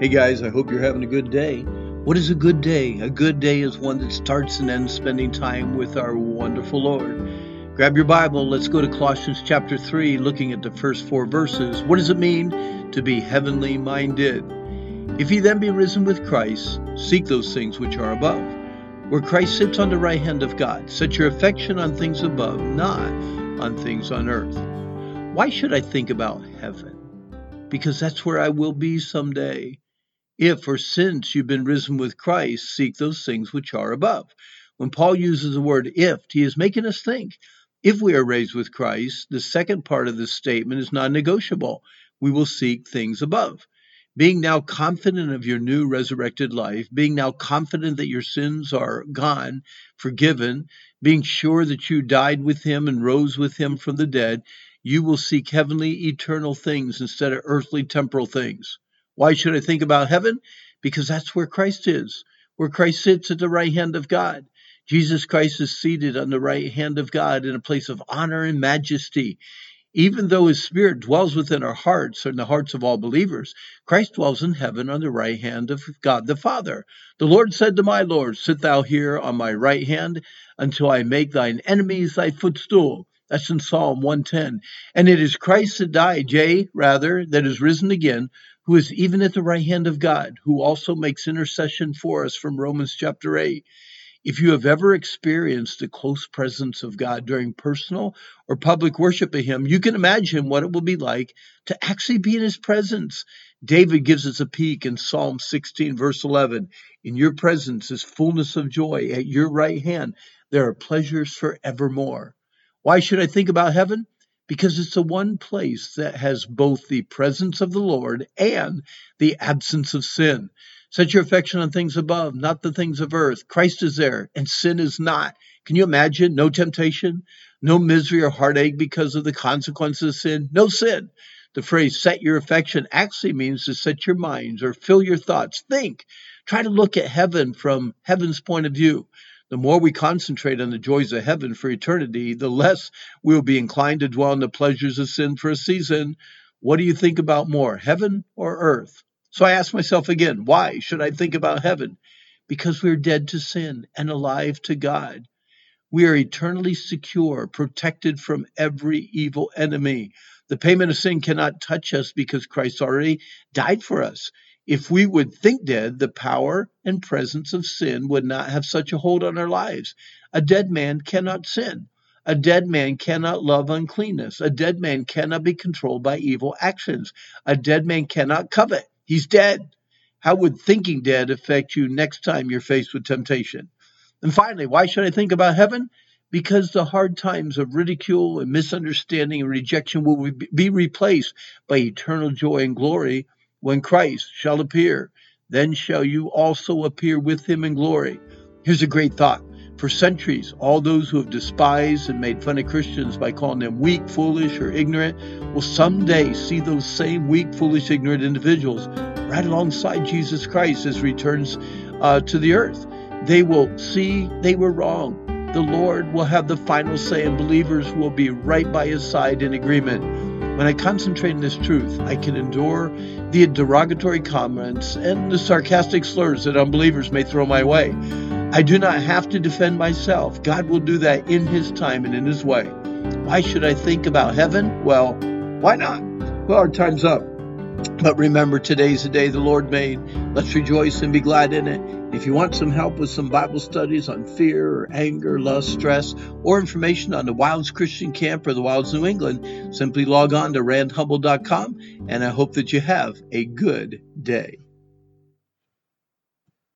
Hey guys, I hope you're having a good day. What is a good day? A good day is one that starts and ends spending time with our wonderful Lord. Grab your Bible, let's go to Colossians chapter 3, looking at the first four verses. What does it mean to be heavenly minded? If ye then be risen with Christ, seek those things which are above, where Christ sits on the right hand of God. Set your affection on things above, not on things on earth. Why should I think about heaven? Because that's where I will be someday. If or since you've been risen with Christ, seek those things which are above. When Paul uses the word if, he is making us think. If we are raised with Christ, the second part of this statement is non negotiable. We will seek things above. Being now confident of your new resurrected life, being now confident that your sins are gone, forgiven, being sure that you died with him and rose with him from the dead, you will seek heavenly, eternal things instead of earthly, temporal things. Why should I think about heaven? Because that's where Christ is, where Christ sits at the right hand of God. Jesus Christ is seated on the right hand of God in a place of honor and majesty. Even though his spirit dwells within our hearts and the hearts of all believers, Christ dwells in heaven on the right hand of God the Father. The Lord said to my Lord, Sit thou here on my right hand until I make thine enemies thy footstool. That's in Psalm 110. And it is Christ that died, yea, rather, that is risen again, who is even at the right hand of God, who also makes intercession for us from Romans chapter 8. If you have ever experienced the close presence of God during personal or public worship of Him, you can imagine what it will be like to actually be in His presence. David gives us a peek in Psalm 16, verse 11. In your presence is fullness of joy. At your right hand, there are pleasures forevermore. Why should I think about heaven? because it's the one place that has both the presence of the Lord and the absence of sin. Set your affection on things above, not the things of earth. Christ is there, and sin is not. Can you imagine? No temptation, no misery or heartache because of the consequences of sin, no sin. The phrase set your affection actually means to set your minds or fill your thoughts. Think. Try to look at heaven from heaven's point of view. The more we concentrate on the joys of heaven for eternity, the less we'll be inclined to dwell on the pleasures of sin for a season. What do you think about more, heaven or earth? So I ask myself again, why should I think about heaven? Because we're dead to sin and alive to God. We are eternally secure, protected from every evil enemy. The payment of sin cannot touch us because Christ already died for us. If we would think dead, the power and presence of sin would not have such a hold on our lives. A dead man cannot sin. A dead man cannot love uncleanness. A dead man cannot be controlled by evil actions. A dead man cannot covet. He's dead. How would thinking dead affect you next time you're faced with temptation? And finally, why should I think about heaven? Because the hard times of ridicule and misunderstanding and rejection will be replaced by eternal joy and glory when Christ shall appear, then shall you also appear with him in glory. Here's a great thought. For centuries, all those who have despised and made fun of Christians by calling them weak, foolish, or ignorant will someday see those same weak, foolish, ignorant individuals right alongside Jesus Christ as returns uh, to the earth. They will see they were wrong. The Lord will have the final say, and believers will be right by his side in agreement. When I concentrate on this truth, I can endure the derogatory comments and the sarcastic slurs that unbelievers may throw my way. I do not have to defend myself. God will do that in His time and in His way. Why should I think about heaven? Well, why not? Well, our time's up. But remember, today's the day the Lord made. Let's rejoice and be glad in it. If you want some help with some Bible studies on fear or anger, lust, stress, or information on the Wilds Christian Camp or the Wilds New England, simply log on to randhummel.com and I hope that you have a good day.